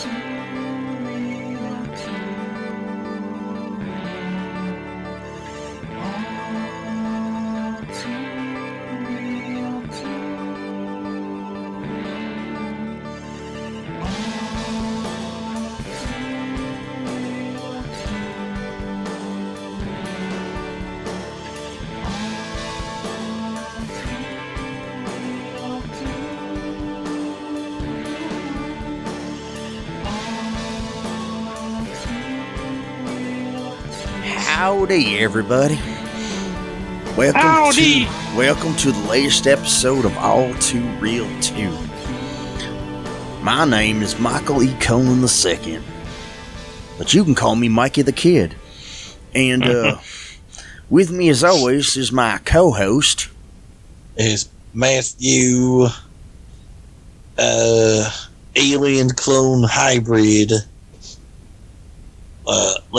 行。Howdy, everybody. Welcome Howdy. to welcome to the latest episode of All Too Real 2. My name is Michael E. Cohen II, but you can call me Mikey the Kid. And uh, with me, as always, is my co-host. is Matthew uh alien clone hybrid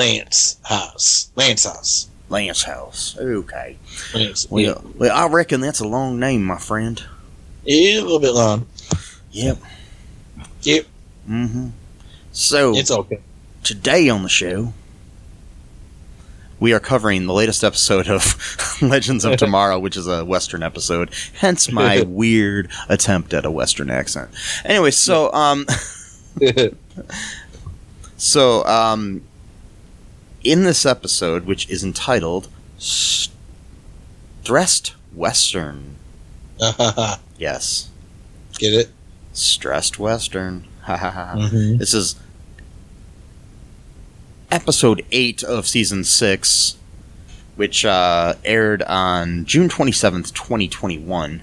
Lance House. Lance House. Lance House. Okay. Lance. Well, well, I reckon that's a long name, my friend. Yeah, a little bit long. Yep. Yep. Mm-hmm. So It's okay. today on the show, we are covering the latest episode of Legends of Tomorrow, which is a Western episode. Hence my weird attempt at a Western accent. Anyway, so um, so um, in this episode, which is entitled "Stressed Western," yes, Get it? stressed Western. Ha ha ha. Mhm. This is episode 8 of season 6, which uh, aired on June 27th, 2021.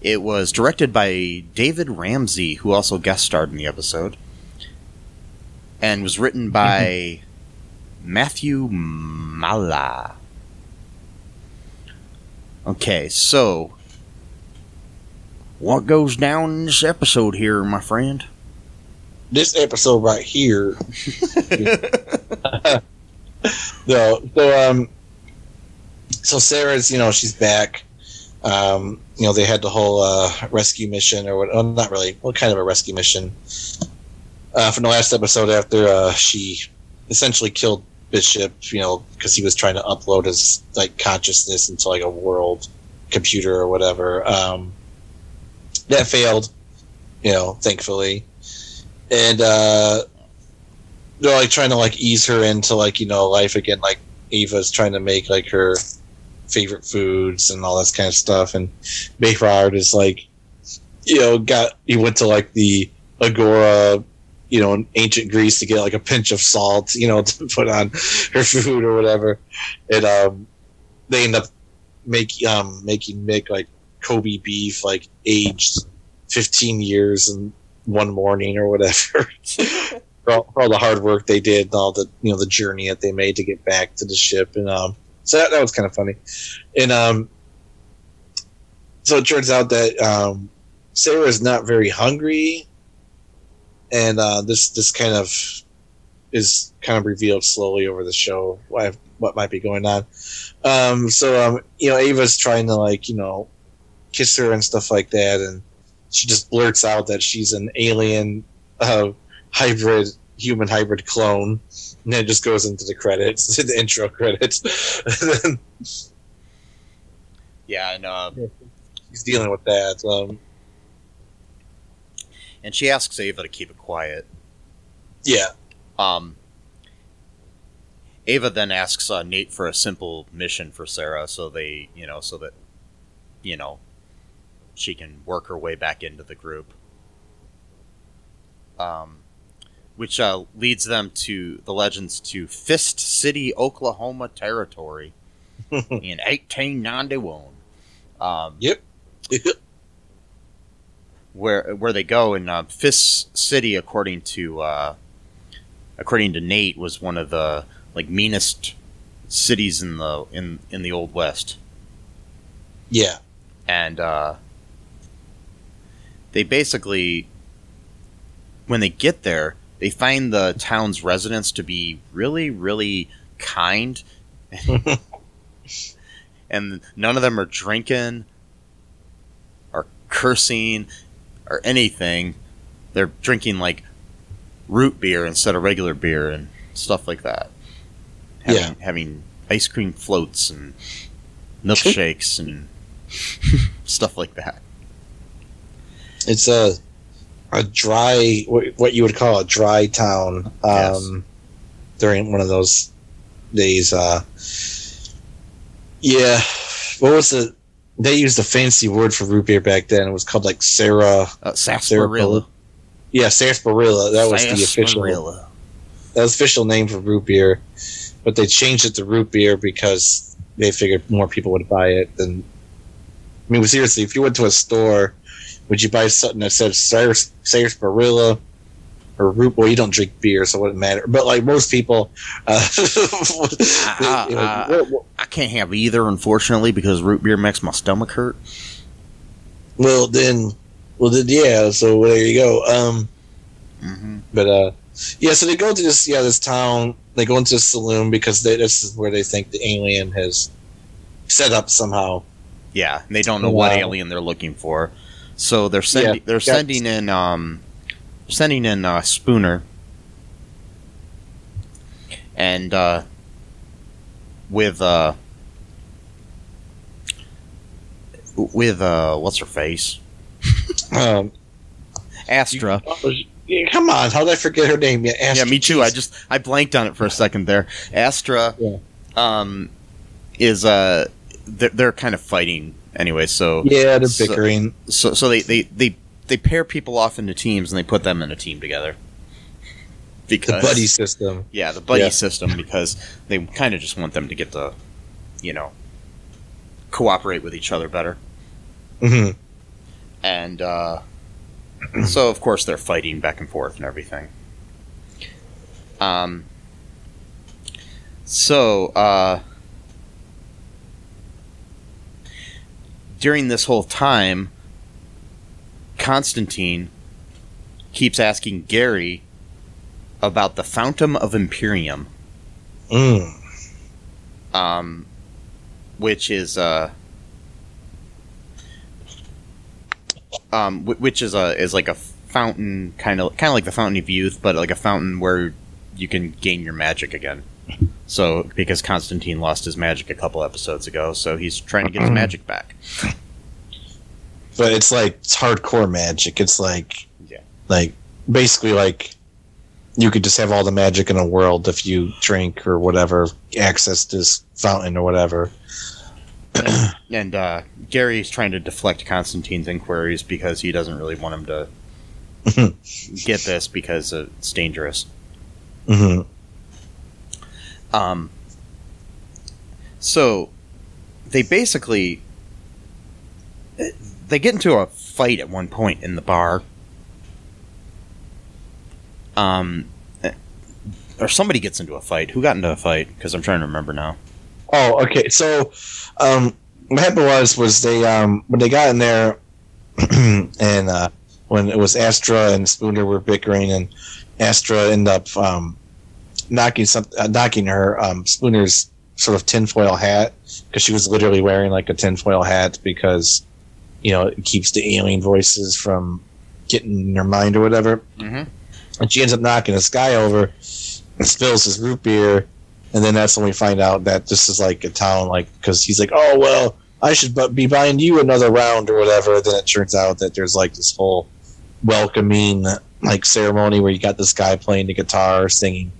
It was directed by David Ramsey, who also guest starred in the episode, and was written by Matthew Mala. Okay, so what goes down in this episode here, my friend? This episode right here. no, so um, so Sarah's, you know, she's back. Um, you know, they had the whole uh, rescue mission, or what? Oh, not really. What kind of a rescue mission uh, from the last episode after uh, she essentially killed Bishop. You know, because he was trying to upload his like consciousness into like a world computer or whatever. Um, that failed. You know, thankfully, and uh, they're like trying to like ease her into like you know life again. Like Ava's trying to make like her favorite foods and all that kind of stuff, and Behrad is like, you know, got he went to like the Agora, you know, in ancient Greece to get like a pinch of salt, you know, to put on her food or whatever, and um, they end up make um making Mick like Kobe beef, like aged fifteen years and one morning or whatever. for, all, for all the hard work they did, and all the you know the journey that they made to get back to the ship, and um, so that, that was kind of funny, and um, so it turns out that um, Sarah is not very hungry, and uh, this this kind of is kind of revealed slowly over the show what might be going on. Um, so um, you know, Ava's trying to like you know kiss her and stuff like that, and she just blurts out that she's an alien uh, hybrid human hybrid clone and then it just goes into the credits the intro credits then Yeah, and uh, he's dealing with that um, and she asks Ava to keep it quiet. yeah Um, Ava then asks uh, Nate for a simple mission for Sarah, so they, you know, so that, you know, she can work her way back into the group. Um, which uh, leads them to the legends to Fist City, Oklahoma territory in 1891. Um, Yep. where where they go. In uh, Fist City, according to uh, according to Nate, was one of the like meanest cities in the in in the old west, yeah. And uh, they basically when they get there, they find the town's residents to be really really kind, and none of them are drinking or cursing or anything. They're drinking like root beer instead of regular beer and stuff like that. Having, Yeah. having ice cream floats and milkshakes and stuff like that. It's a a dry what you would call a dry town um, during one of those days. Uh, yeah, what was the? They used a fancy word for root beer back then. It was called like Sarah. Uh, sarsaparilla. Yeah, sarsaparilla. That was the official. That was the official name for root beer, but they changed it to root beer because they figured more people would buy it than. I mean, seriously, if you went to a store, would you buy something that said sars- sarsaparilla or root? Well, you don't drink beer, so it wouldn't matter. But like most people, uh, Ah, you know, what- what- I can't have either, unfortunately, because root beer makes my stomach hurt. well then, well then, yeah. So there you go. Um, hmm But uh, yeah, so they go to this yeah this town. They go into the saloon because they, this is where they think the alien has set up somehow. Yeah, and they don't know what alien they're looking for, so they're sending Yeah, they're sending in um, sending in uh, Spooner, and uh, with uh, with uh, what's her face, Um, Astra. come on, how did I forget her name? Yeah, yeah, me too. I just I blanked on it for a second there. Astra, Yeah. um, is uh, they're, they're kind of fighting anyway. So yeah, they're so- bickering. so so they, they they they pair people off into teams and they put them in a team together Because the buddy system. yeah the buddy Yeah. system because they kind of just want them to get to you know cooperate with each other better hmm and uh, so of course they're fighting back and forth and everything um so uh during this whole time constantine keeps asking gary about the fountain of imperium Mm. um, which is uh, um, which is a is like a fountain kind of kind of like the fountain of youth, but like a fountain where you can gain your magic again. So because Constantine lost his magic a couple episodes ago, so he's trying to get his magic back. But it's like it's hardcore magic. It's like Yeah. like basically like you could just have all the magic in the world if you drink or whatever, access this fountain or whatever. And uh, Gary's trying to deflect Constantine's inquiries because he doesn't really want him to get this because it's dangerous. hmm Um, so they basically they get into a fight at one point in the bar. Um, or somebody gets into a fight. Who got into a fight? Because I'm trying to remember now. Oh, okay. So, um, what happened was was they um when they got in there, and uh, when it was Astra and Spooner were bickering, and Astra ended up um knocking some uh, knocking her um Spooner's sort of tinfoil hat because she was literally wearing like a tinfoil hat because you know it keeps the alien voices from getting in her mind or whatever Mm-hmm. and she ends up knocking this guy over and spills his root beer and then that's when we find out that this is like a town like because he's like oh well i should be buying you another round or whatever then it turns out that there's like this whole welcoming like ceremony where you got this guy playing the guitar singing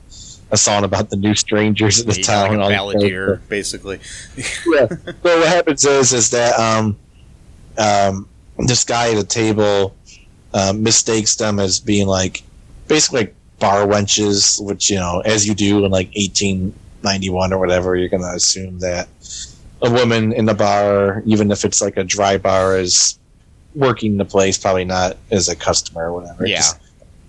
a song about the new strangers in the He's town like a balladeer, basically. yeah. So what happens is is that um, um, this guy at a table uh, mistakes them as being like basically like bar wenches, which you know, as you do in like 1891 or whatever, you're gonna assume that a woman in the bar, even if it's like a dry bar, is working the place, probably not as a customer or whatever. Yeah. Just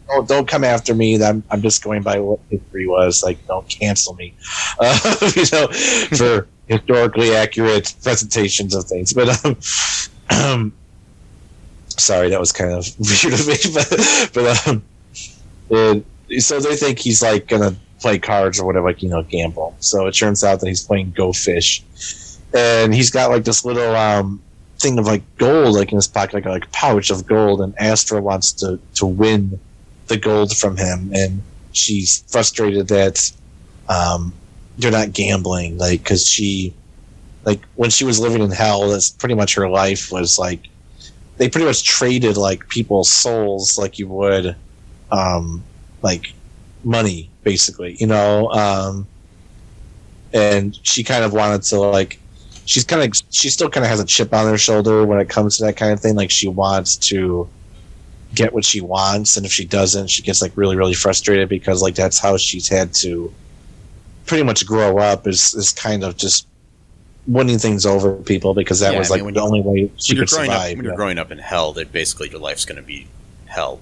don't, don't come after me. I'm, I'm just going by what history was. Like, don't cancel me. Uh, you know, for historically accurate presentations of things. But um, um sorry, that was kind of weird of me. But but um, uh, so they think he's like gonna play cards or whatever, like you know, gamble. So it turns out that he's playing Go Fish, and he's got like this little um thing of like gold like in his pocket, like like a pouch of gold, and Astra wants to to win the gold from him, and she's frustrated that um, they're not gambling, like because she, like when she was living in hell, that's pretty much her life was like they pretty much traded like people's souls like you would, um, like money basically, you know. Um, and she kind of wanted to like she's kind of she still kind of has a chip on her shoulder when it comes to that kind of thing like she wants to get what she wants and if she doesn't she gets like really really frustrated because like that's how she's had to pretty much grow up is is kind of just winning things over people because that Yeah, was I like mean, the when only way she could growing up, survive when you're growing up in hell, that basically your life's going to be hell.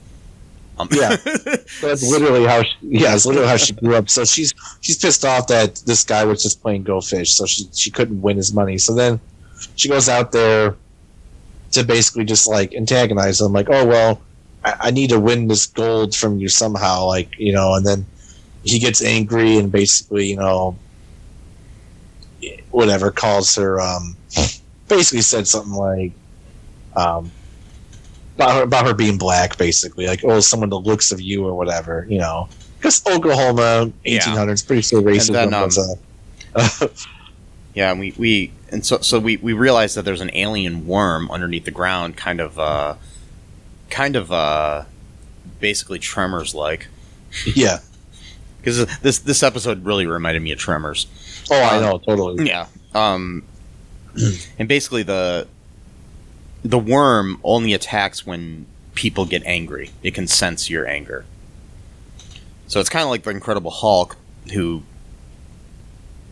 Um, Yeah. That's literally how. She, yeah, it's literally how she grew up. So she's she's pissed off that this guy was just playing Go Fish, so she she couldn't win his money. So then she goes out there to basically just like antagonize him, like, oh well, I, I need to win this gold from you somehow, like you know. And then he gets angry and basically, you know, whatever calls her. um Basically said something like. Um, about her, about her being black, basically, like oh, someone the looks of you or whatever, you know. Because Oklahoma, Yeah. eighteen hundreds, pretty sure racism then, um, was a. Yeah, and we, we and so so we, we realized that there's an alien worm underneath the ground, kind of uh, kind of uh, basically Tremors like. yeah. Because this this episode really reminded me of Tremors. Oh, I Um, know, totally. Yeah. Um, and basically the the worm only attacks when people get angry. It can sense your anger. So it's kind of like the Incredible Hulk, who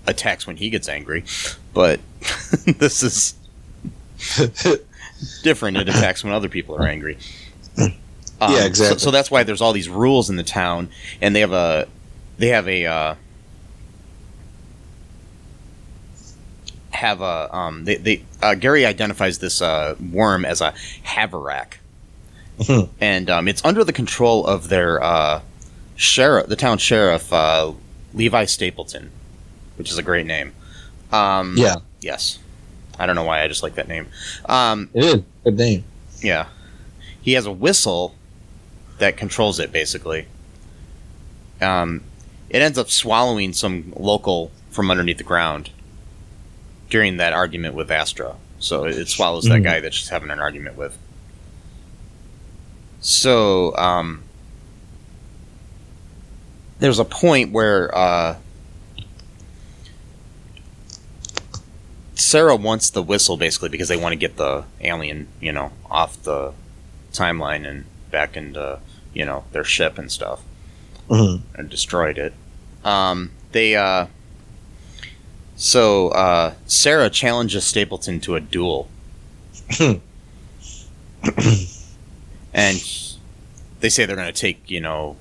attacks when he gets angry, but this is different. It attacks when other people are angry. Um, Yeah, exactly. So, so that's why there's all these rules in the town, and they have a they have a uh, have a um, they, they uh, Gary identifies this uh, worm as a Haverack, Mhm. and um, it's under the control of their uh, sheriff, the town sheriff uh, Levi Stapleton, which is a great name. Um, yeah, Yes. I don't know why I just like that name. Um, it is good name. yeah. He has a whistle that controls it, basically. Um, it ends up swallowing some local from underneath the ground during that argument with Astra. So it, it swallows that Mhm. guy that she's having an argument with. So, um, there's a point where uh, Sarah wants the whistle basically because they want to get the alien, you know, off the timeline and back into, you know, their ship and stuff Mhm. and destroyed it. Um, they, uh, so, uh, Sarah challenges Stapleton to a duel. and he- they say they're going to take, you know,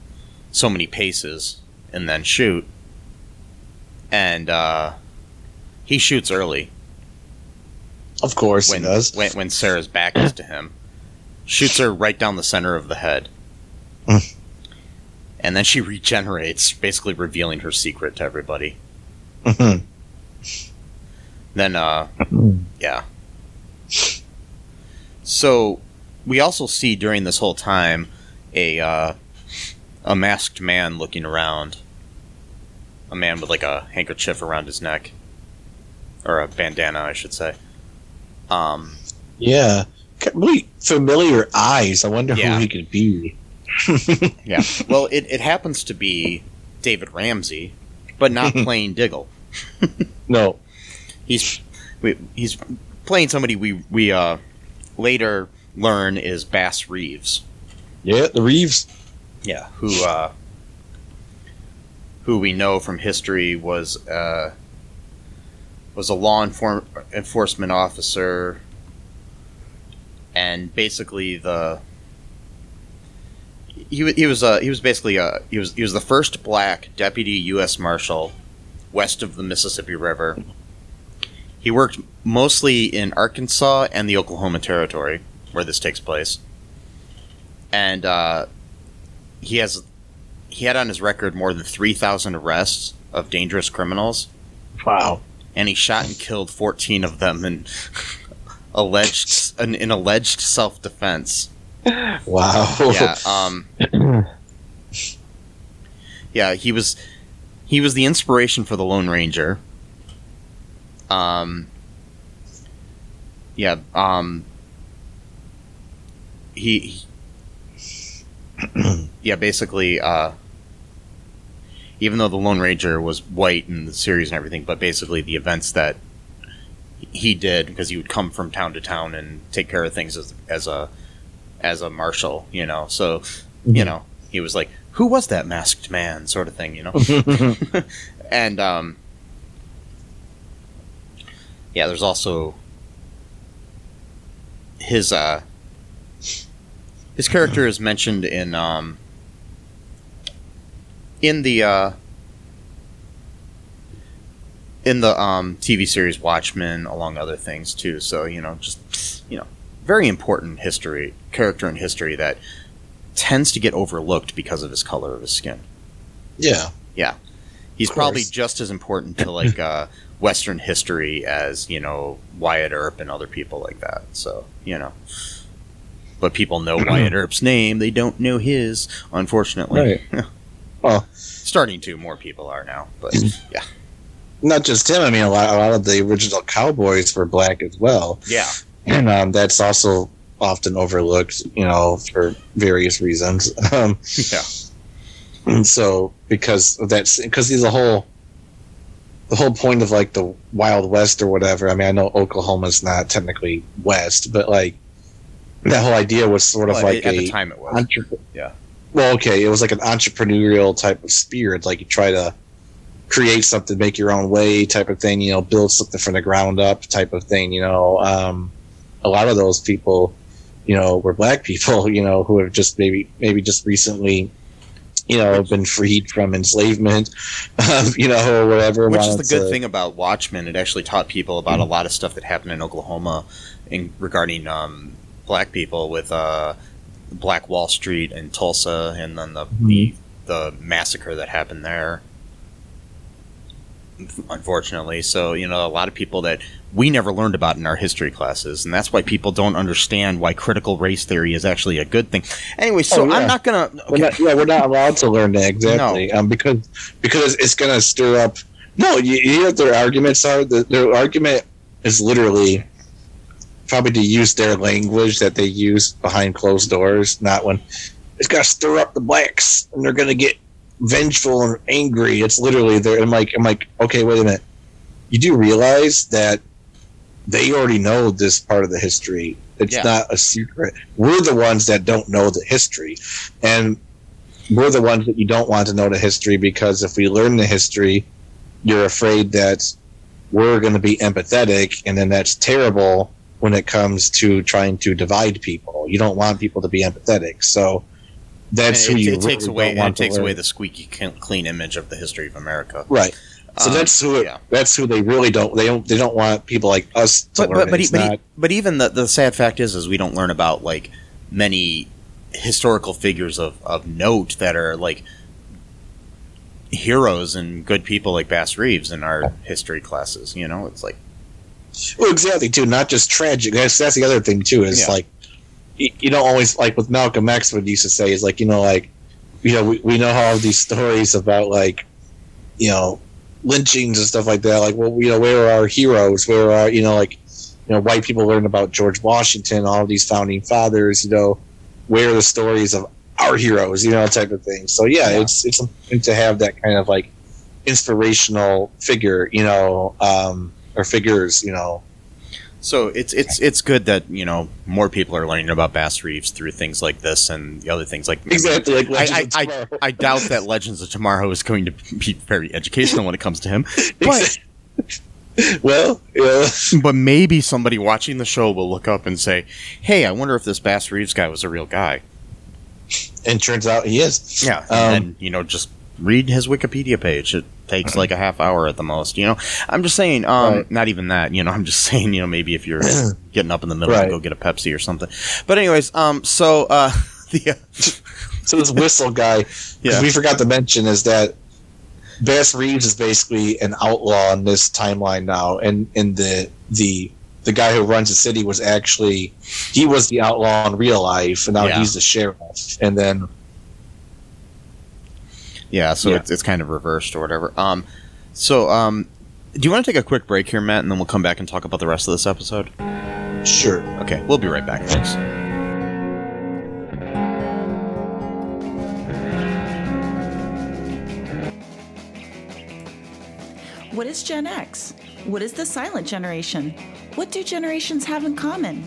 so many paces and then shoot. And, uh, he shoots early Of course when, he does. when when Sarah's back is to him, shoots her right down the center of the head, and then she regenerates, basically revealing her secret to everybody. Mhm. Then, uh, yeah. So we also see during this whole time a uh, a masked man looking around, a man with like a handkerchief around his neck, or a bandana, I should say. Um, Yeah, really familiar eyes. I wonder Yeah. who he could be. Yeah. Well, it, it happens to be David Ramsey, but not playing Diggle. No, He's we, he's playing somebody we we uh, later learn is Bass Reeves. yeah, the Reeves. Yeah. Who uh, who we know from history was uh, was a law enfor- enforcement officer, and basically the he, he was uh, he was basically uh, he was he was the first black deputy U.S. Marshal west of the Mississippi River. He worked mostly in Arkansas and the Oklahoma Territory, where this takes place, and uh, he has he had on his record more than three thousand arrests of dangerous criminals, Wow. and he shot and killed fourteen of them in alleged in, in alleged self defense. Wow. Yeah. Um, Yeah, he was he was the inspiration for the Lone Ranger. Um. Yeah. Um. He. he yeah, basically. Uh, even though the Lone Ranger was white in the series and everything, but basically the events that he did because he would come from town to town and take care of things as, as a as a marshal, you know. So, you know, he was like, "Who was that masked man?" sort of thing, you know. and um, yeah, there's also his uh, his character is mentioned in um, in the uh, in the um, TV series Watchmen, along other things too. So you know, just you know, very important history character in history that tends to get overlooked because of his color of his skin. Yeah, Yeah, he's probably just as important to like uh, Western history as you know Wyatt Earp and other people like that. So you know. But people know Wyatt Earp's name; they don't know his. Unfortunately, Well- starting to more people are now. But yeah, not just him. I mean, a lot, a lot of the original cowboys were black as well, yeah, and um, that's also often overlooked. You know, for various reasons. Um, yeah. And so because that's because he's a whole the whole point of like the Wild West or whatever. I mean, I know Oklahoma's not technically West, but like that whole idea was sort of Well, like at a the time it was. entre- Yeah. Well, okay, it was like an entrepreneurial type of spirit. Like you try to create something, make your own way, type of thing. You know, build something from the ground up, type of thing. You know, um, a lot of those people, you know, were black people. You know, who have just maybe maybe just recently. You know, been freed from enslavement, um, you know, or whatever. Which is the good thing about Watchmen. It actually taught people about a lot of stuff that happened in Oklahoma in, regarding um, black people with uh, Black Wall Street and Tulsa, and then the, the the massacre that happened there. Unfortunately, so you know a lot of people that we never learned about in our history classes, and that's why people don't understand why critical race theory is actually a good thing. Anyway, so Oh, yeah. I'm not gonna. We're not, yeah, we're not allowed to learn that exactly um, because because it's going to stir up. No, you, you know what their arguments are. The, their argument is literally probably to use their language that they use behind closed doors, not when it's to stir up the blacks and they're going to get vengeful and angry. It's literally there. I'm like, I'm like, okay, wait a minute. You do realize that they already know this part of the history. It's Yeah. not a secret. We're the ones that don't know the history, and we're the ones that you don't want to know the history because if we learn the history, you're afraid that we're going to be empathetic, and then that's terrible when it comes to trying to divide people. You don't want people to be empathetic, so that's And who it, you it takes really away and want it takes learn. away the squeaky clean image of the history of America. right. So Um, that's who yeah. that's who they really don't they don't they don't want people like us to but learn. but but, but, not- but even the the sad fact is is we don't learn about like many historical figures of of note that are like heroes and good people like Bass Reeves in our history classes. You know, it's like Well, exactly too. Not just tragic. That's that's the other thing too. Is Yeah. like you, you don't always like with Malcolm X. What he used to say is like you know like you know we, we know all these stories about like you know lynchings and stuff like that. Like well you know where are our heroes? Where are you know like you know white people learn about George Washington, all of these founding fathers. You know where are the stories of our heroes? You know type of thing. So yeah, Yeah. it's it's important to have that kind of like inspirational figure. You know. um or figures, you know, so it's it's it's good that you know more people are learning about Bass Reeves through things like this and the other things like exactly like Legends I- of Tomorrow. I doubt that Legends of Tomorrow is going to be very educational when it comes to him, but well, yeah, but maybe somebody watching the show will look up and say, "Hey, I wonder if this Bass Reeves guy was a real guy." and turns out he is. Yeah, Um, and you know just read his Wikipedia page. It takes like a half hour at the most. You know, I'm just saying. Um, Right. not even that. You know, I'm just saying. You know, maybe if you're getting up in the middle Right. to go get a Pepsi or something. But anyways, um, so uh, the So this whistle guy, Yeah. we forgot to mention, is that Bass Reeves is basically an outlaw in this timeline now, and and the the the guy who runs the city was actually he was the outlaw in real life, and now Yeah. he's the sheriff, and then Yeah, so Yeah. It's, it's kind of reversed or whatever. Um, so um, do you want to take a quick break here, Matt, and then we'll come back and talk about the rest of this episode? Sure. Okay, we'll be right back, Thanks. What is Gen X? What is the silent generation? What do generations have in common?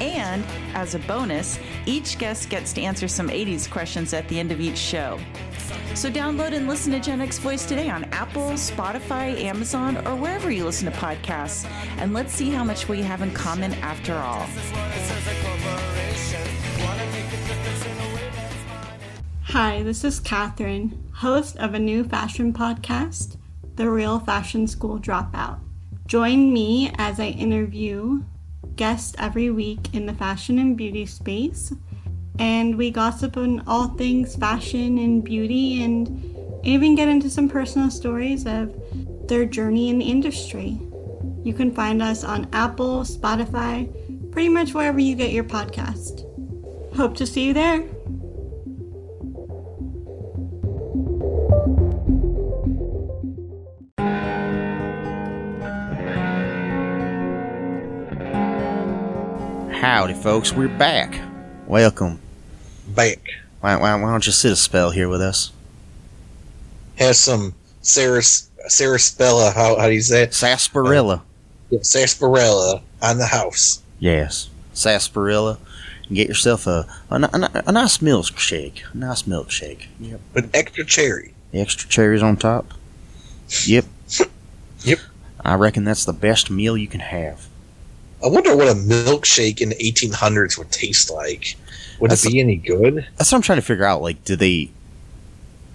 And as a bonus, each guest gets to answer some 80s questions at the end of each show. So download and listen to Gen X Voice today on Apple, Spotify, Amazon, or wherever you listen to podcasts. And let's see how much we have in common after all. Hi, this is Catherine, host of a new fashion podcast, The Real Fashion School Dropout. Join me as I interview guests every week in the fashion and beauty space, and we gossip on all things fashion and beauty and even get into some personal stories of their journey in the industry. You can find us on Apple, Spotify, pretty much wherever you get your podcast. Hope to see you there. Howdy, folks. We're back. Welcome. Back. Why, why, why don't you sit a spell here with us? Have some Sarah Sarsaparilla. How how do you say it? Sarsaparilla. Uh, yeah, Sarsaparilla on the house. Yes. Sarsaparilla. And get yourself a, a, a, a nice milkshake. A nice milkshake. Yep. with extra cherry. The extra cherries on top. Yep. Yep. I reckon that's the best meal you can have. I wonder what a milkshake in the 1800s would taste like. Would That's it be any good? That's what I'm trying to figure out. Like, did they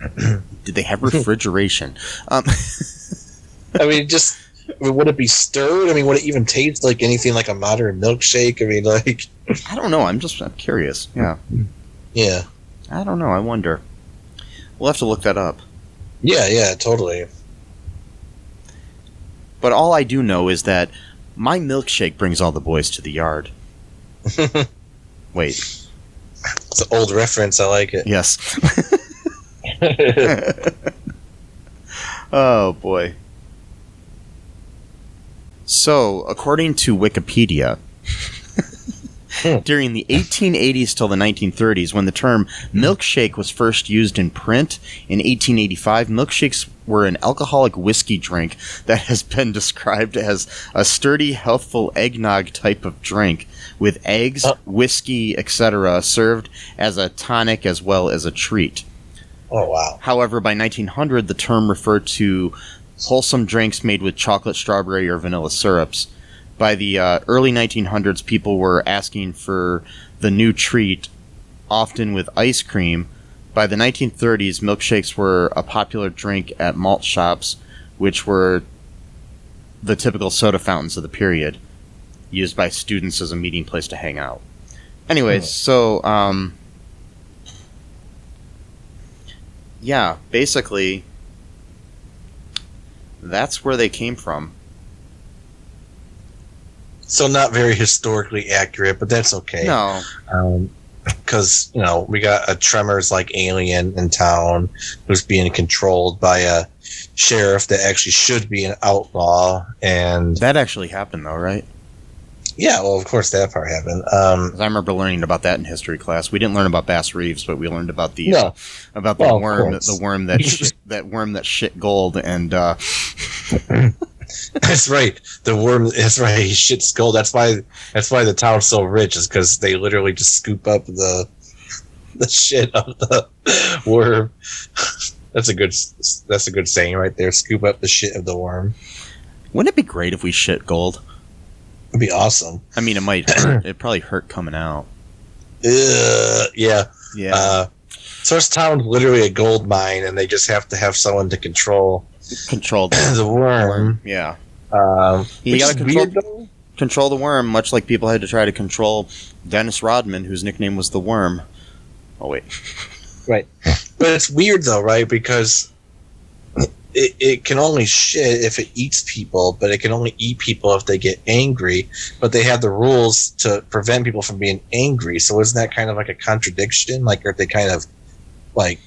did they have refrigeration? Um, I mean, just I mean, would it be stirred? I mean, would it even taste like anything like a modern milkshake? I mean, like, I don't know. I'm just I'm curious. Yeah, yeah, I don't know. I wonder. We'll have to look that up. yeah, yeah, totally. But all I do know is that my milkshake brings all the boys to the yard. Wait, It's an old reference. I like it. yes. oh boy. So, according to Wikipedia, during the 1880s till the 1930s, when the term milkshake was first used in print in 1885, milkshakes were an alcoholic whiskey drink that has been described as a sturdy, healthful eggnog type of drink with eggs, Uh. whiskey, etc., served as a tonic as well as a treat. oh wow. However, by 1900, the term referred to wholesome drinks made with chocolate, strawberry, or vanilla syrups. By the uh, early 1900s, people were asking for the new treat, often with ice cream. By the 1930s, milkshakes were a popular drink at malt shops, which were the typical soda fountains of the period, used by students as a meeting place to hang out. Anyways, Hmm. so um, yeah, basically, that's where they came from. So not very historically accurate, but that's okay. No, because you know we got a Tremors like alien in town who's being controlled by a sheriff that actually should be an outlaw, and that actually happened though, right? yeah, well, of course that part happened. Um, I remember learning about that in history class. We didn't learn about Bass Reeves, but we learned about the no, about the Well, worm, the worm that shit, that worm that shit gold, and uh, that's right. The worm. That's right. He shits gold. That's why. That's why the town's so rich is because they literally just scoop up the the shit of the worm. That's a good. That's a good saying right there. Scoop up the shit of the worm. wouldn't it be great if we shit gold? It'd be awesome. I mean, it might hurt. it probably hurt coming out. Ugh, yeah. Yeah, Uh, So this town's literally a gold mine, and they just have to have someone to control Control the the worm. Yeah. Um, You gotta control- weird. Control the worm, much like people had to try to control Dennis Rodman, whose nickname was the Worm. Oh wait. Right. But it's weird though, right? Because it, it can only shit if it eats people, but it can only eat people if they get angry. But they have the rules to prevent people from being angry. So isn't that kind of like a contradiction? Like, are they kind of like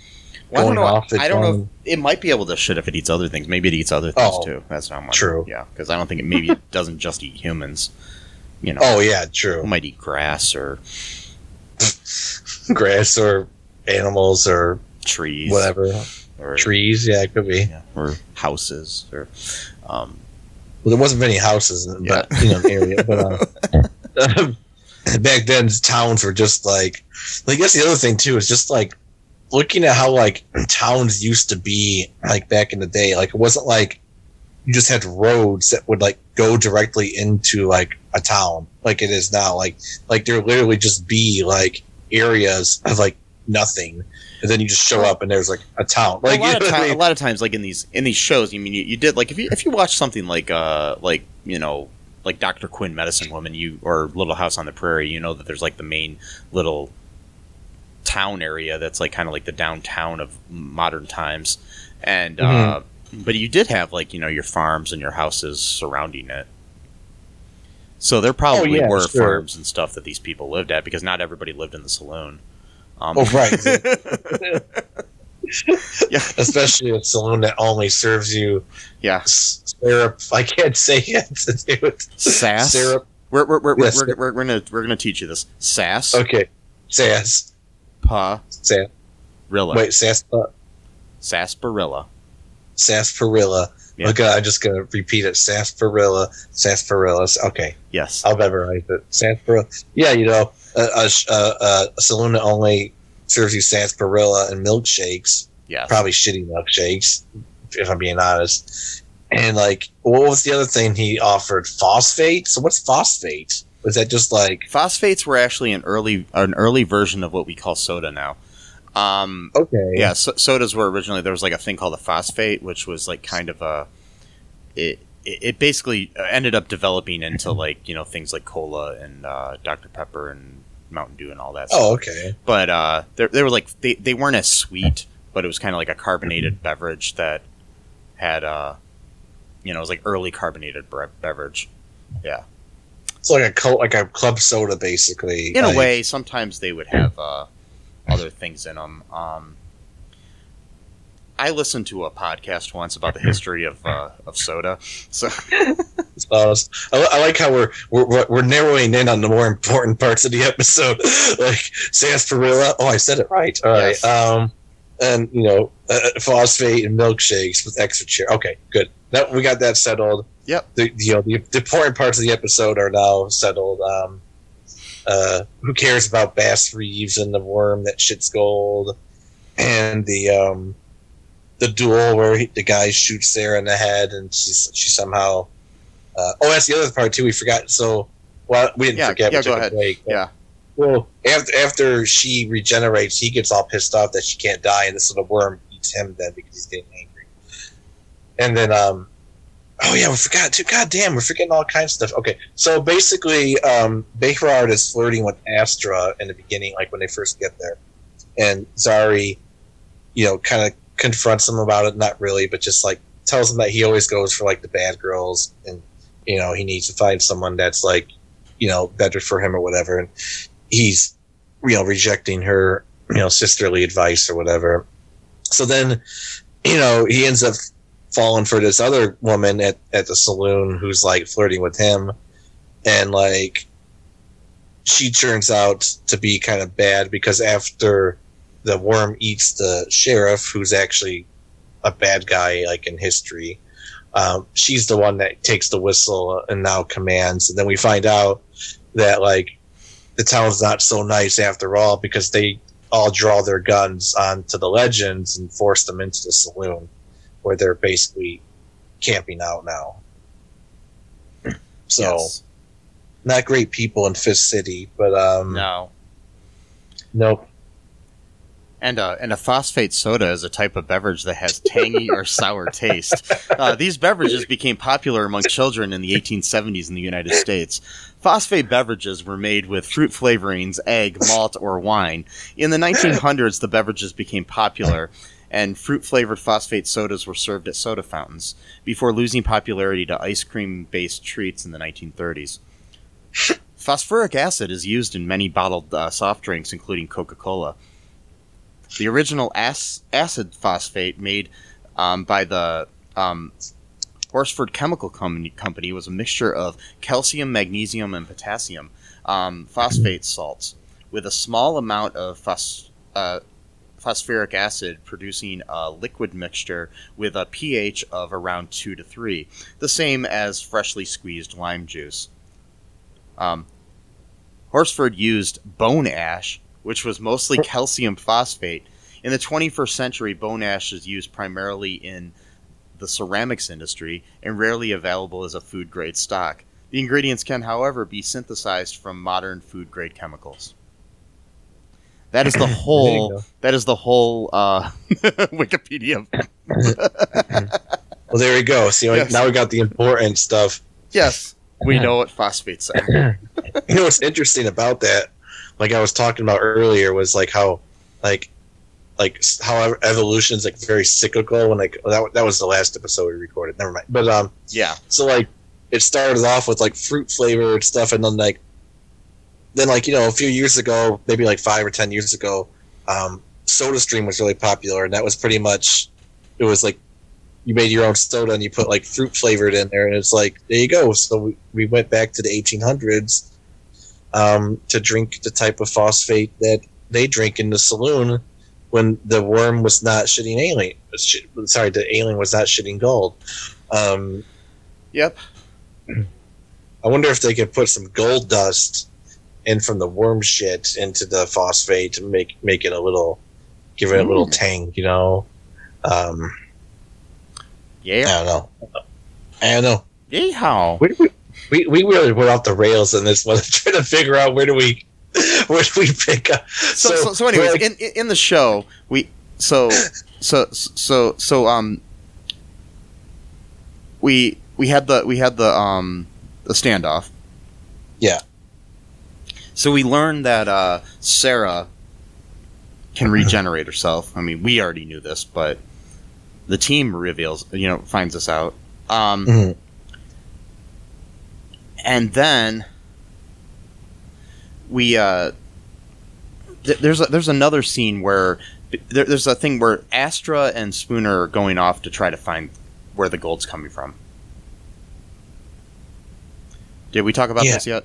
Well, I don't know. off I don't know. If, it might be able to shit if it eats other things. Maybe it eats other things Oh, too. That's not much. true. Yeah, because I don't think it. Maybe it doesn't just eat humans. You know, Oh yeah, it true. might eat grass or Grass or animals or trees, whatever. or Trees, yeah, it could be. yeah, or houses, or um, Well, there wasn't many houses, in Yeah. but you know, area. But uh, back then, towns were just like. I guess the other thing too is just like looking at how like towns used to be like back in the day. Like it wasn't like you just had roads that would like go directly into like a town like it is now. Like like there literally just be like areas of like nothing. And then you just show up and there's like a town. Like a lot of know what I ti- mean? a lot of times, like in these in these shows, you mean you, you did like if you if you watch something like uh like you know like Doctor Quinn, Medicine Woman, you or Little House on the Prairie, you know that there's like the main little town area that's like kind of like the downtown of modern times, and uh, but you did have like you know your farms and your houses surrounding it. So there probably Oh, yeah, were sure. farms and stuff that these people lived at because not everybody lived in the saloon. Um, Oh, right. yeah, especially a saloon that only serves you yeah. syrup. I can't say it. Sass. Syrup. We're we're we're, Yes. we're, we're, we're gonna we're gonna teach you this. Sass. Okay. Sass. Pa. Sass. Rilla. Wait, sass. Uh, Sarsaparilla. sarsaparilla. Yeah. Okay, I'm just gonna repeat it. Sarsaparilla. Sarsaparilla. Okay, Yes. I'll memorize it. Sarsaparilla. Yeah, you know, a, a, a, a saloon that only serves you sarsaparilla and milkshakes. Yes. Probably shitty milkshakes, if I'm being honest. And like, what was the other thing he offered? Phosphate. So what's phosphate? Was that just like Phosphates were actually an early an early version of what we call soda now. Um, okay? yeah, so, sodas were originally there was like a thing called a phosphate, which was like kind of a it it basically ended up developing into like you know things like cola and uh, Dr Pepper and Mountain Dew and all that. Oh, stuff. okay. but uh, they they were like they, they weren't as sweet, but it was kind of like a carbonated beverage that had uh, you know, it was like early carbonated bre- beverage. Yeah, It's like a cult, like a club soda, basically. in a Like- way, sometimes they would have uh, other things in them. Um, I listened to a podcast once about the history of uh, of soda. So Uh, I, I like how we're, we're we're narrowing in on the more important parts of the episode, like sarsaparilla. Oh, I said it right. All right. Yes. Um, and you know, uh, phosphate and milkshakes with extra chair. Okay, good. That we got that settled. Yep. The you know the, the important parts of the episode are now settled. Um, uh, who cares about Bass Reeves and the worm that shits gold, and the um, the duel where he, the guy shoots Sarah in the head and she she somehow. Uh, oh, that's the other part too. We forgot. So, well, we didn't Yeah, forget. yeah, go ahead. break. yeah, Well, after after she regenerates, he gets all pissed off that she can't die, and this little worm eats him then because he's getting angry. And then, um, oh yeah, we forgot too. God damn, we're forgetting all kinds of stuff. Okay, so basically, um, Behrad is flirting with Astra in the beginning, like when they first get there, and Zari, you know, kind of confronts him about it. Not really, but just like tells him that he always goes for like the bad girls, and you know, he needs to find someone that's like, you know, better for him or whatever. And he's you know rejecting her you know sisterly advice or whatever. So then you know he ends up falling for this other woman at, at the saloon who's like flirting with him. And like she turns out to be kind of bad because after the worm eats the sheriff who's actually a bad guy like in history um, she's the one that takes the whistle and now commands. And then we find out that like the town's not so nice after all because they all draw their guns onto the legends and force them into the saloon where they're basically camping out now. So yes. not great people in Fist City, but um no. nope. And uh, and a phosphate soda is a type of beverage that has tangy or sour taste. Uh, these beverages became popular among children in the 1870s in the United States. Phosphate beverages were made with fruit flavorings, egg, malt, or wine. In the 1900s, the beverages became popular, and fruit flavored phosphate sodas were served at soda fountains before losing popularity to ice cream based treats in the 1930s. Phosphoric acid is used in many bottled uh, soft drinks, including Coca Cola. The original ac- acid phosphate made um, by the um, Horsford Chemical Com- Company was a mixture of calcium, magnesium, and potassium um, phosphate salts with a small amount of phos- uh, phosphoric acid producing a liquid mixture with a pH of around 2 to 3, the same as freshly squeezed lime juice. Um, Horsford used bone ash, which was mostly calcium phosphate. In the 21st century, bone ash is used primarily in the ceramics industry and rarely available as a food grade stock. The ingredients can, however, be synthesized from modern food grade chemicals. That is the whole. That is the whole uh, Wikipedia. Well, there we go. See, Yes. now we got the important stuff. Yes, we know what phosphates are. You know what's interesting about that? Like I was talking about earlier, was like how, like, like how evolution is like very cyclical. When like that that was the last episode we recorded. Never mind. But um, Yeah, so like it started off with like fruit flavored stuff, and then like, then like you know a few years ago, maybe like five or ten years ago, um, Soda Stream was really popular, and that was pretty much, it was like you made your own soda and you put like fruit flavored in there, and it's like there you go. So we, we went back to the 1800s um, to drink the type of phosphate that they drink in the saloon when the worm was not shitting alien. Sh- sorry, the alien was not shitting gold. Um, yep. I wonder if they could put some gold dust in from the worm shit into the phosphate to make make it a little, give it a little Mm. tang, you know. Um, yeah. I don't know. I don't know. Yeehaw. We, we, we, we really went off the rails in this one, trying to figure out where do we where do we pick up. so, so, so anyways, like- in, in the show, we so so so so um we we had the we had the um the standoff. Yeah. So we learned that uh, Sarah can regenerate herself. I mean, we already knew this, but the team reveals, you know, finds this out. Um, Mhm. And then we uh th- there's a, there's another scene where there, there's a thing where Astra and Spooner are going off to try to find where the gold's coming from. Did we talk about Yeah. this yet?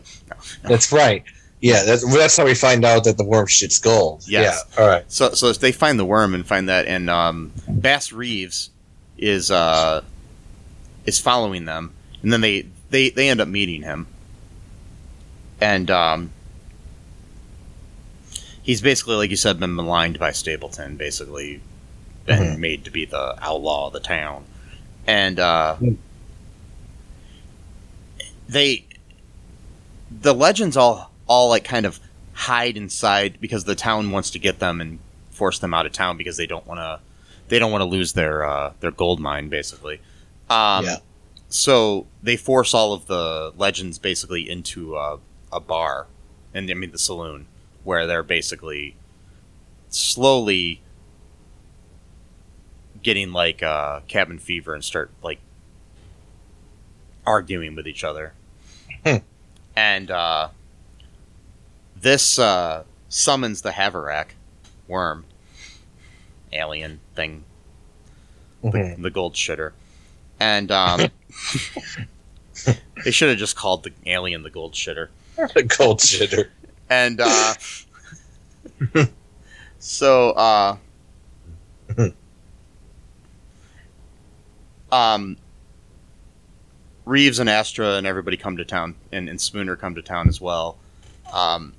that's right. Yeah, that's that's how we find out that the worm shit's gold. Yes. Yeah. All right. So so if they find the worm and find that, and um, Bass Reeves is uh is following them, and then they they they end up meeting him, and um. He's basically, like you said, been maligned by Stapleton, basically been Mhm. made to be the outlaw of the town. And uh, Mm. they the legends all all like kind of hide inside because the town wants to get them and force them out of town because they don't want to they don't want to lose their uh, their gold mine basically. Um, Yeah. So they force all of the legends basically into a, a bar, and I mean the saloon, where they're basically slowly getting like uh, cabin fever and start like arguing with each other. Hmm. And uh, this uh, summons the Haverack worm, alien thing, the, Mhm. the gold shitter. And um, they should have just called the alien the gold shitter. The gold shitter. And uh, so, uh, um, Reeves and Astra and everybody come to town, and, and Spooner come to town as well. Um,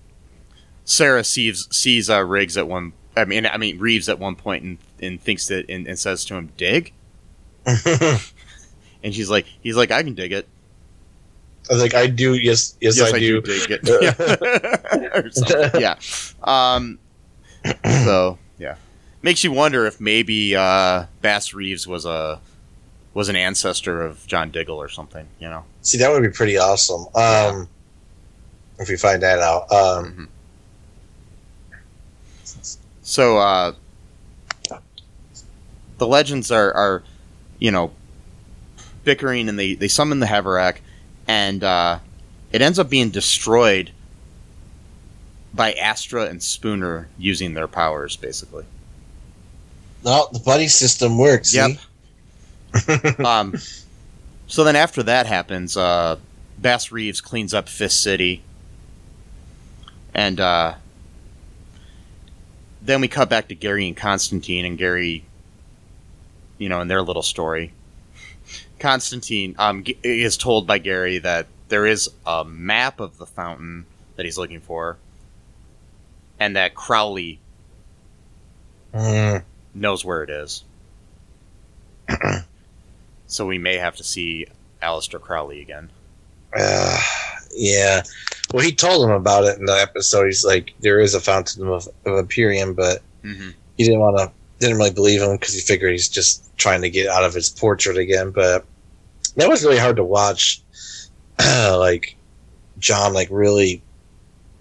Sarah sees sees uh, Riggs at one. I mean, I mean Reeves at one point and, and thinks that and, and says to him, "Dig," and she's like, "He's like, I can dig it." I was like, I do. Yes, yes, I, do. dig it. Yeah. Yeah. Um, so yeah. makes you wonder if maybe uh, Bass Reeves was a was an ancestor of John Diggle or something. You know. See, that would be pretty awesome. Um, if we find that out. Um, So uh, the legends are, are, you know, bickering and they, they summon the Haverak, and uh, it ends up being destroyed by Astra and Spooner using their powers, basically. Well, the buddy system works. Yep. Um, so then after that happens, uh, Bass Reeves cleans up Fist City, and uh, then we cut back to Gary and Constantine, and Gary, you know, in their little story, Constantine um, G- is told by Gary that there is a map of the fountain that he's looking for, and that Crowley Mm, knows where it is. so we may have to see Aleister Crowley again. uh, yeah. Well, he told him about it in the episode. He's like, there is a fountain of, of Imperium, but Mm-hmm. he didn't want to, didn't really believe him because he figured he's just trying to get out of his portrait again. But that was really hard to watch. like, John, like, really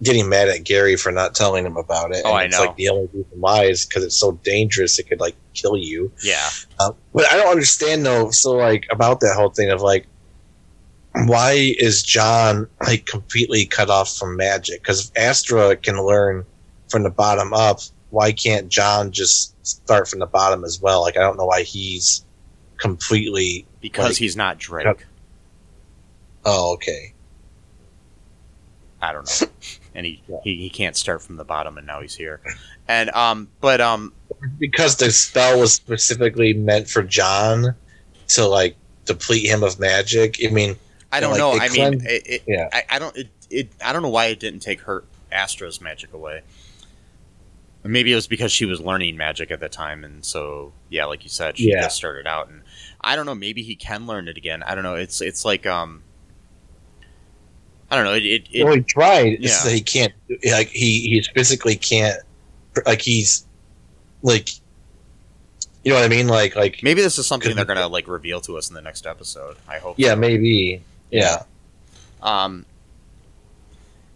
getting mad at Gary for not telling him about it. Oh, And I it's know. like the only reason why is because it's so dangerous, it could, like, kill you. Yeah. Uh, but I don't understand though. So like about that whole thing of like, why is John like completely cut off from magic? Because if Astra can learn from the bottom up, why can't John just start from the bottom as well? Like I don't know why he's completely. Because Like- he's not Drake. Oh, okay. I don't know. And he, he, he can't start from the bottom and now he's here. And um but um Because the spell was specifically meant for John to like deplete him of magic. I mean, I don't like, know. I mean it, it, yeah. I, I don't it, it I don't know why it didn't take her Astra's magic away. Maybe it was because she was learning magic at the time and so yeah, like you said, she Yeah. just started out and I don't know, maybe he can learn it again. I don't know. It's it's like um I don't know. It, it, it well, he tried. Yeah. that he can't. Like he, he physically can't. Like he's, like, you know what I mean? Like, like maybe this is something they're gonna like reveal to us in the next episode. I hope. yeah, so. maybe. Yeah. Um,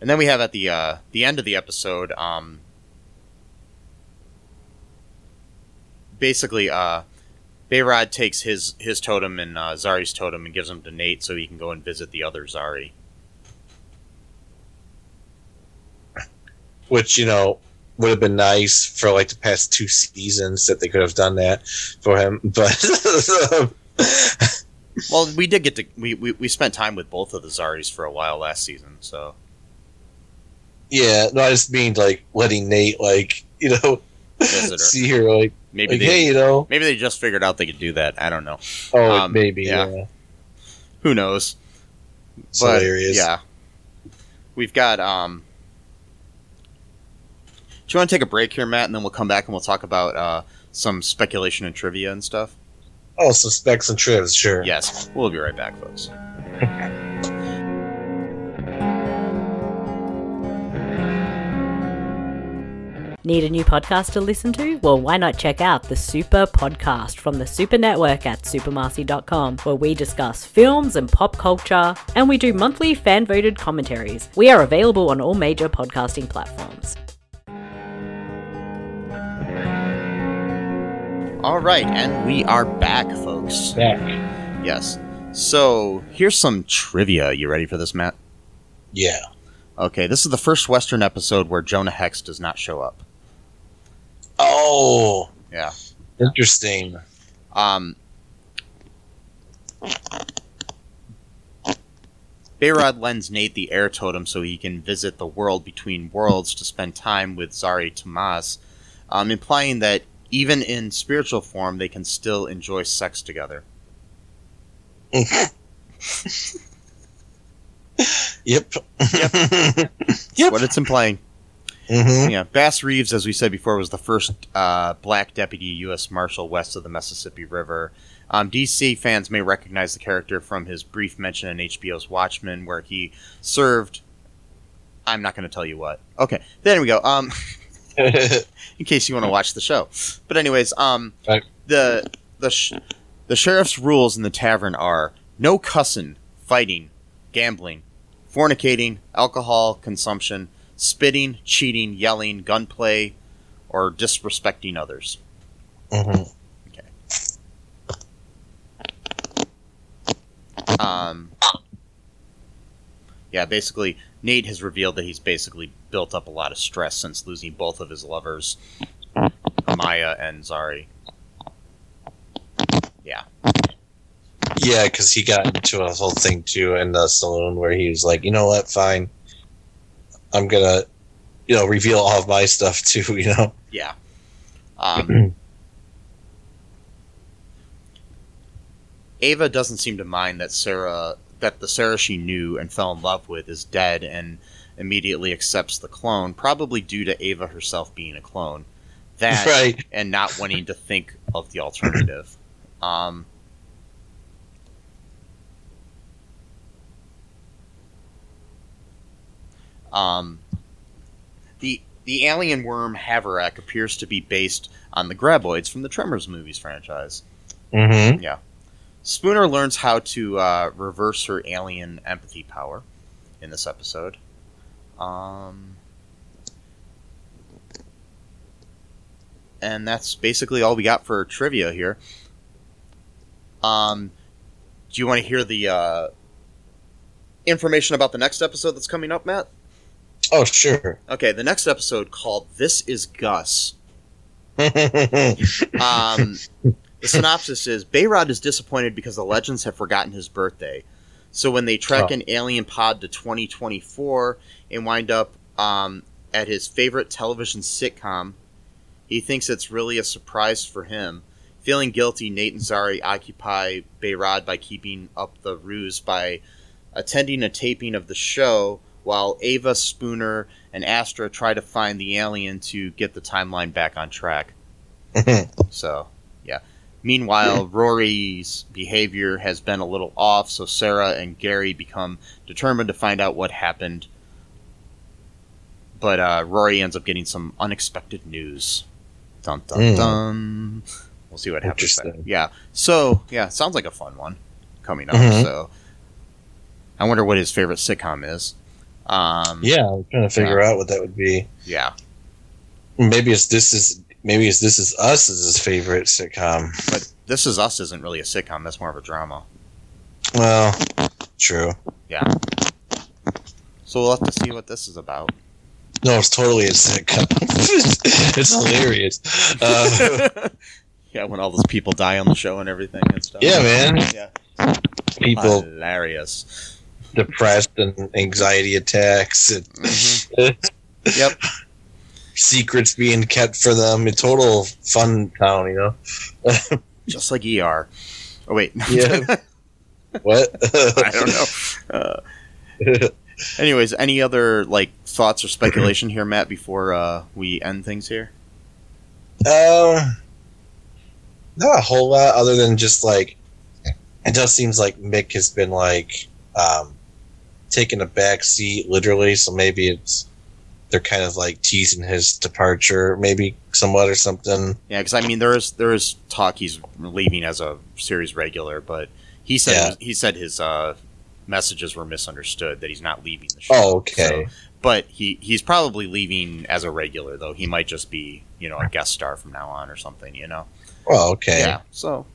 and then we have at the uh, the end of the episode, um, basically, uh, Behrad takes his his totem and uh, Zari's totem and gives them to Nate so he can go and visit the other Zari. Which you know would have been nice for like the past two seasons that they could have done that for him, but Well, we did get to we, we, we spent time with both of the Zaris for a while last season, so yeah, no, I just mean like letting Nate like you know see her like, maybe like they hey, you know, maybe they just figured out they could do that. I don't know. oh Um, maybe yeah. yeah, Who knows? It's but hilarious. yeah, we've got. um Do you want to take a break here, Matt, and then we'll come back and we'll talk about uh, some speculation and trivia and stuff? Oh, some specs and trivs, sure. Yes, we'll be right back, folks. Need a new podcast to listen to? Well, why not check out the Super Podcast from the Super Network at supermarcy.com, where we discuss films and pop culture, and we do monthly fan voted commentaries. We are available on all major podcasting platforms. All right, and we are back, folks. Back. Yes. So here's some trivia. You ready for this, Matt? Yeah. Okay, this is the first Western episode where Jonah Hex does not show up. Oh, Yeah. interesting. Um, Behrad lends Nate the air totem so he can visit the world between worlds to spend time with Zari Tomaz, um, implying that even in spiritual form, they can still enjoy sex together. Yep. Yep. Yep. What it's implying. Hmm Yeah, Bass Reeves, as we said before, was the first uh, black deputy U.S. Marshal west of the Mississippi River. Um, DC fans may recognize the character from his brief mention in HBO's Watchmen, where he served. I'm not going to tell you what. Okay, there we go. Um, in case you want to watch the show. But anyways, um, Right. the the sh- the sheriff's rules in the tavern are no cussing, fighting, gambling, fornicating, alcohol consumption, spitting, cheating, yelling, gunplay, or disrespecting others. Mhm. Um, yeah, basically, Nate has revealed that he's basically built up a lot of stress since losing both of his lovers, Maya and Zari. Yeah. Yeah, because he got into a whole thing too in the saloon where he was like, you know what, fine, I'm gonna, you know, reveal all of my stuff too. You know. Yeah. Um, Ava doesn't seem to mind that Sarah, that the Sarah she knew and fell in love with is dead, and immediately accepts the clone, probably due to Ava herself being a clone. That Right. and not wanting to think of the alternative. Um, um, the the alien worm Haverak appears to be based on the graboids from the Tremors movies franchise. Mm-hmm. Spooner learns how to uh, reverse her alien empathy power in this episode. Um, and that's basically all we got for trivia here. Um, do you want to hear the uh, information about the next episode that's coming up, Matt? Oh, sure. Okay, the next episode called "This Is Gus." Um, the synopsis is Behrad is disappointed because the legends have forgotten his birthday. So when they track Oh. an alien pod to 2024 and wind up um, at his favorite television sitcom, he thinks it's really a surprise for him. Feeling guilty, Nate and Zari occupy Behrad by keeping up the ruse by attending a taping of the show while Ava Spooner and Astra try to find the alien to get the timeline back on track. So, yeah. Meanwhile, Rory's behavior has been a little off, so Sarah and Gary become determined to find out what happened. But uh, Rory ends up getting some unexpected news. Dun dun Mm. dun. We'll see what happens. There. Yeah. So, yeah, sounds like a fun one coming up. Mhm. So, I wonder what his favorite sitcom is. Um, yeah, I'm trying to figure out what that would be. Yeah. Maybe it's this is maybe it's this is us as his favorite sitcom. But This Is Us isn't really a sitcom. That's more of a drama. Well, true. Yeah. So we'll have to see what this is about. No, it's totally a sitcom. it's hilarious. Uh, yeah, when all those people die on the show and everything and stuff. yeah, man. Yeah. People Hilarious. Depressed and anxiety attacks and Mhm. Yep. secrets being kept for them. A total fun town, you know. Just like ER. Oh wait. Yeah. What? I don't know. Uh, anyways, any other like thoughts or speculation here, Matt, before uh, we end things here? Um, not a whole lot other than just like it does seems like Mick has been like um taking a back seat literally, so maybe it's they're kind of like teasing his departure, maybe somewhat or something. Yeah, because I mean, there is there is talk he's leaving as a series regular, but he said Yeah. he said his uh, messages were misunderstood that he's not leaving the show. Oh, okay. So- but he he's probably leaving as a regular though. He might just be you know a guest star from now on or something. You know. Well, okay. Yeah. So,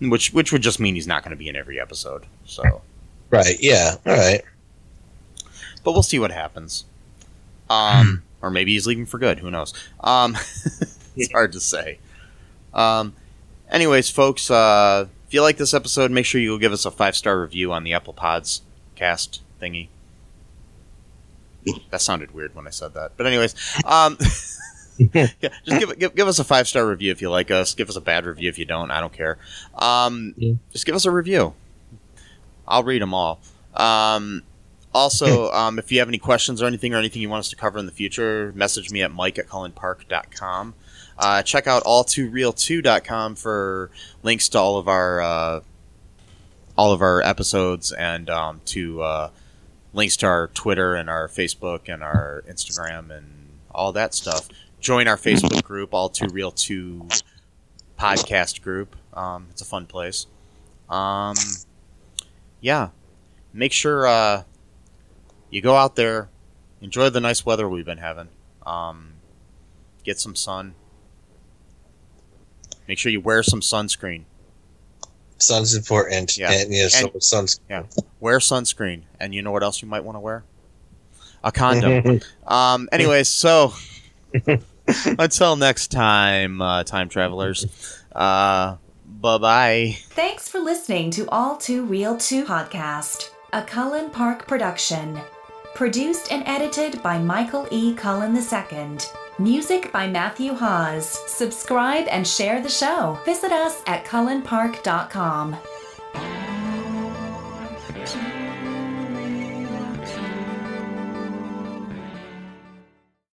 which which would just mean he's not going to be in every episode. So, Right. Yeah. All right. But we'll see what happens. Um, or maybe he's leaving for good. Who knows? Um, it's hard to say. Um, anyways, folks, uh, if you like this episode, make sure you go give us a five star review on the Apple Pods cast thingy. That sounded weird when I said that, but anyways, um, yeah, just give, give give us a five star review if you like us. Give us a bad review if you don't. I don't care. Um, Yeah. Just give us a review. I'll read them all. Um, also, um, if you have any questions or anything or anything you want us to cover in the future, message me at mike at cullenpark.com. Uh, check out all2real2.com for links to all of our uh, all of our episodes and um, to uh, links to our Twitter and our Facebook and our Instagram and all that stuff. join our Facebook group, All Too Real Two podcast group. Um, it's a fun place. Um, yeah, make sure uh, you go out there, enjoy the nice weather we've been having. Um, get some sun. Make sure you wear some sunscreen. Sun's important. Yeah. And, yeah, so And- sun's. Yeah, wear sunscreen, and you know what else you might want to wear? A condom. um. Anyways, so until next time, uh, time travelers. Uh, bye bye. Thanks for listening to All Too Real 2 podcast, a Cullen Park production. Produced and edited by Michael E. Cullen II. Music by Matthew Hawes. Subscribe and share the show. Visit us at cullenpark.com.